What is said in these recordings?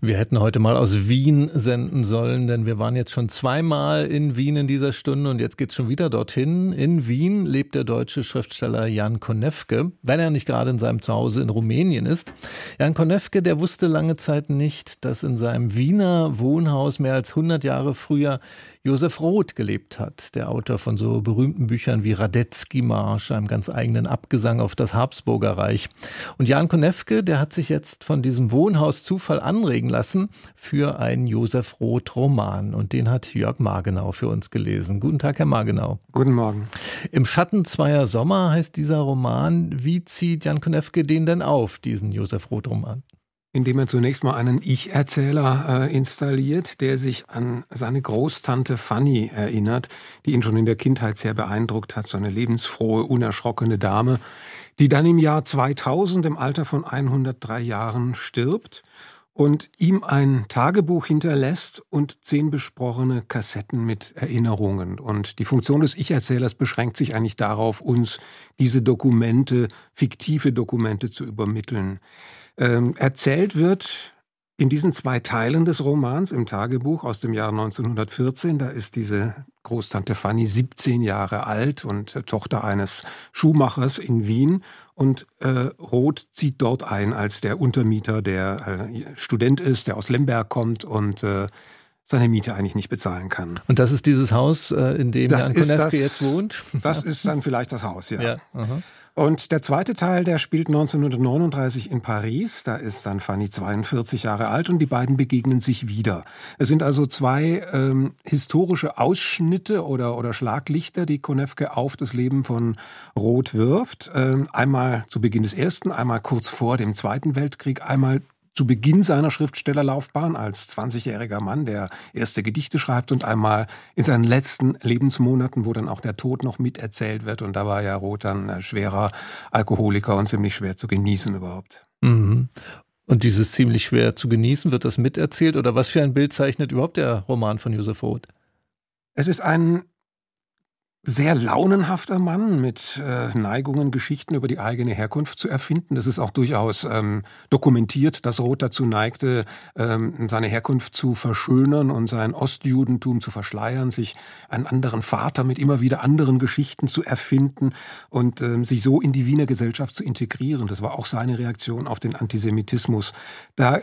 wir hätten heute mal aus Wien senden sollen, denn wir waren jetzt schon zweimal in Wien in dieser Stunde und jetzt geht es schon wieder dorthin. In Wien lebt der deutsche Schriftsteller Jan Konewke, wenn er nicht gerade in seinem Zuhause in Rumänien ist. Jan Konewke, der wusste lange Zeit nicht, dass in seinem Wiener Wohnhaus mehr als 100 Jahre früher Josef Roth gelebt hat, der Autor von so berühmten Büchern wie Radetzky-Marsch, einem ganz eigenen Abgesang auf das Habsburger Reich. Und Jan Konewke, der hat sich jetzt von diesem Wohnhaus Zufall anregen lassen für einen Josef Roth-Roman. Und den hat Jörg Margenau für uns gelesen. Guten Tag, Herr Margenau. Guten Morgen. Im Schatten zweier Sommer heißt dieser Roman. Wie zieht Jan Konewke den denn auf, diesen Josef Roth-Roman? indem er zunächst mal einen Ich-Erzähler äh, installiert, der sich an seine Großtante Fanny erinnert, die ihn schon in der Kindheit sehr beeindruckt hat, so eine lebensfrohe, unerschrockene Dame, die dann im Jahr 2000 im Alter von 103 Jahren stirbt und ihm ein Tagebuch hinterlässt und zehn besprochene Kassetten mit Erinnerungen. Und die Funktion des Ich-Erzählers beschränkt sich eigentlich darauf, uns diese Dokumente, fiktive Dokumente zu übermitteln. Ähm, erzählt wird in diesen zwei Teilen des Romans im Tagebuch aus dem Jahr 1914, da ist diese Großtante Fanny 17 Jahre alt und Tochter eines Schuhmachers in Wien und äh, Roth zieht dort ein als der Untermieter, der äh, Student ist, der aus Lemberg kommt und äh, seine Miete eigentlich nicht bezahlen kann. Und das ist dieses Haus, äh, in dem das Jan Konewke jetzt wohnt? Das ist dann vielleicht das Haus, ja. ja und der zweite Teil, der spielt 1939 in Paris. Da ist dann Fanny 42 Jahre alt und die beiden begegnen sich wieder. Es sind also zwei ähm, historische Ausschnitte oder, oder Schlaglichter, die Konewke auf das Leben von Roth wirft. Ähm, einmal zu Beginn des Ersten, einmal kurz vor dem Zweiten Weltkrieg, einmal zu Beginn seiner Schriftstellerlaufbahn als 20-jähriger Mann, der erste Gedichte schreibt und einmal in seinen letzten Lebensmonaten, wo dann auch der Tod noch miterzählt wird. Und da war ja Roth dann schwerer Alkoholiker und ziemlich schwer zu genießen überhaupt. Mhm. Und dieses ziemlich schwer zu genießen, wird das miterzählt? Oder was für ein Bild zeichnet überhaupt der Roman von Josef Roth? Es ist ein sehr launenhafter Mann mit äh, Neigungen, Geschichten über die eigene Herkunft zu erfinden. Das ist auch durchaus ähm, dokumentiert, dass Roth dazu neigte, ähm, seine Herkunft zu verschönern und sein Ostjudentum zu verschleiern, sich einen anderen Vater mit immer wieder anderen Geschichten zu erfinden und ähm, sich so in die Wiener Gesellschaft zu integrieren. Das war auch seine Reaktion auf den Antisemitismus. Da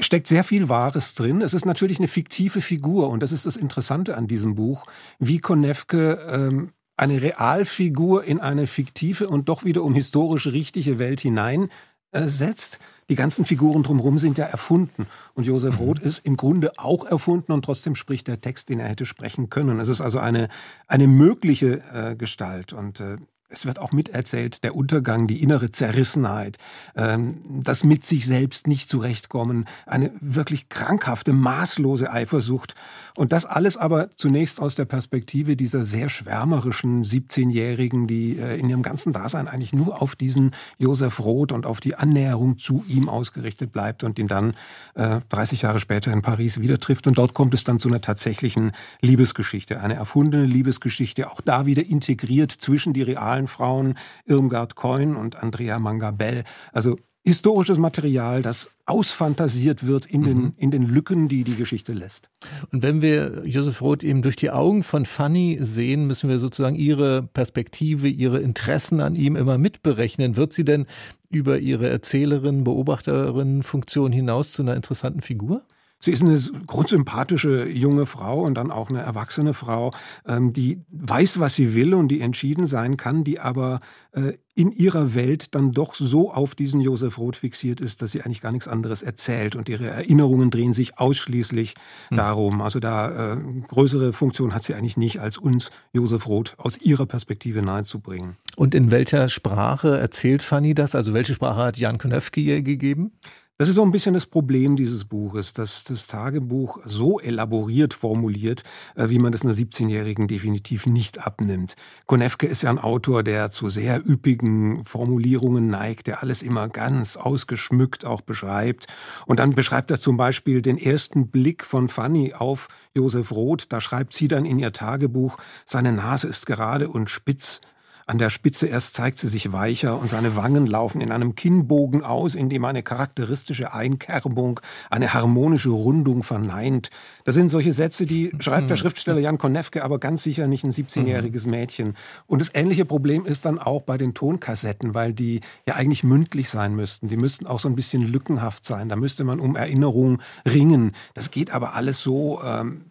steckt sehr viel Wahres drin. Es ist natürlich eine fiktive Figur und das ist das Interessante an diesem Buch, wie Konevke ähm, eine Realfigur in eine fiktive und doch wiederum historisch richtige Welt hineinsetzt. Äh, die ganzen Figuren drumherum sind ja erfunden. Und Josef mhm. Roth ist im Grunde auch erfunden und trotzdem spricht der Text, den er hätte sprechen können. Es ist also eine, eine mögliche äh, Gestalt. Und äh, es wird auch miterzählt, der Untergang, die innere Zerrissenheit, ähm, das mit sich selbst nicht zurechtkommen, eine wirklich krankhafte, maßlose Eifersucht. Und das alles aber zunächst aus der Perspektive dieser sehr schwärmerischen 17-Jährigen, die äh, in ihrem ganzen Dasein eigentlich nur auf diesen Josef Roth und auf die Annäherung zu ihm ausgerichtet bleibt und ihn dann 30 äh, Jahre später in Paris wieder trifft. Und dort kommt es dann zu einer tatsächlichen Liebesgeschichte, eine erfundene Liebesgeschichte, auch da wieder integriert zwischen die realen genialen Frauen Irmgard Coin und Andrea Mangabell. Also historisches Material, das ausfantasiert wird in, den, mhm. in den Lücken, die die Geschichte lässt. Und wenn wir Josef Roth eben durch die Augen von Fanny sehen, müssen wir sozusagen ihre Perspektive, ihre Interessen an ihm immer mitberechnen. Wird sie denn über ihre Erzählerin, Beobachterin Funktion hinaus zu einer interessanten Figur? Sie ist eine grundsympathische junge Frau und dann auch eine erwachsene Frau, ähm, die weiß, was sie will und die entschieden sein kann, die aber äh, in ihrer Welt dann doch so auf diesen Josef Roth fixiert ist, dass sie eigentlich gar nichts anderes erzählt und ihre Erinnerungen drehen sich ausschließlich hm. darum. Also da äh, größere Funktion hat sie eigentlich nicht, als uns Josef Roth aus ihrer Perspektive nahezubringen. Und in welcher Sprache erzählt Fanny das? Also welche Sprache hat Jan Konewski ihr gegeben? Das ist so ein bisschen das Problem dieses Buches, dass das Tagebuch so elaboriert formuliert, äh, wie man das einer 17-Jährigen definitiv nicht abnimmt. Konevke ist ja ein Autor, der zu sehr üppigen Formulierungen neigt, der alles immer ganz ausgeschmückt auch beschreibt. Und dann beschreibt er zum Beispiel den ersten Blick von Fanny auf Josef Roth. Da schreibt sie dann in ihr Tagebuch, seine Nase ist gerade und spitz, An der Spitze erst zeigt sie sich weicher und seine Wangen laufen in einem Kinnbogen aus, in dem eine charakteristische Einkerbung, eine harmonische Rundung verneint. Das sind solche Sätze, die schreibt der mhm. Schriftsteller Jan Konefke aber ganz sicher nicht ein 17-jähriges mhm. Mädchen. Und das ähnliche Problem ist dann auch bei den Tonkassetten, weil die ja eigentlich mündlich sein müssten. Die müssten auch so ein bisschen lückenhaft sein. Da müsste man um Erinnerung ringen. Das geht aber alles so ähm,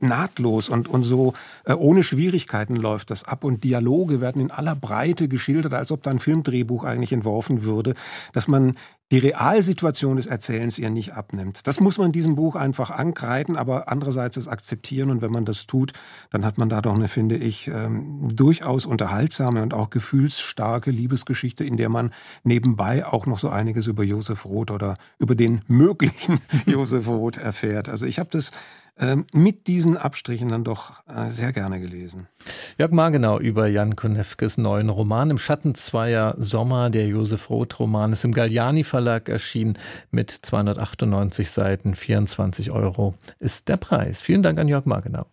nahtlos und, und so äh, ohne Schwierigkeiten läuft das ab und Dialoge werden in aller Breite geschildert, als ob da ein Filmdrehbuch eigentlich entworfen würde, dass man die Realsituation des Erzählens ihr nicht abnimmt. Das muss man diesem Buch einfach ankreiden, aber andererseits es akzeptieren und wenn man das tut, dann hat man da doch eine, finde ich, ähm, durchaus unterhaltsame und auch gefühlsstarke Liebesgeschichte, in der man nebenbei auch noch so einiges über Josef Roth oder über den möglichen Josef Roth erfährt. Also ich habe das mit diesen Abstrichen dann doch äh, sehr gerne gelesen. Jörg Margenau über Jan Konefkes neuen Roman Im Schatten zweier Sommer. Der Josef Roth-Roman ist im Galliani Verlag erschienen mit 298 Seiten. 24 Euro ist der Preis. Vielen Dank an Jörg Margenau.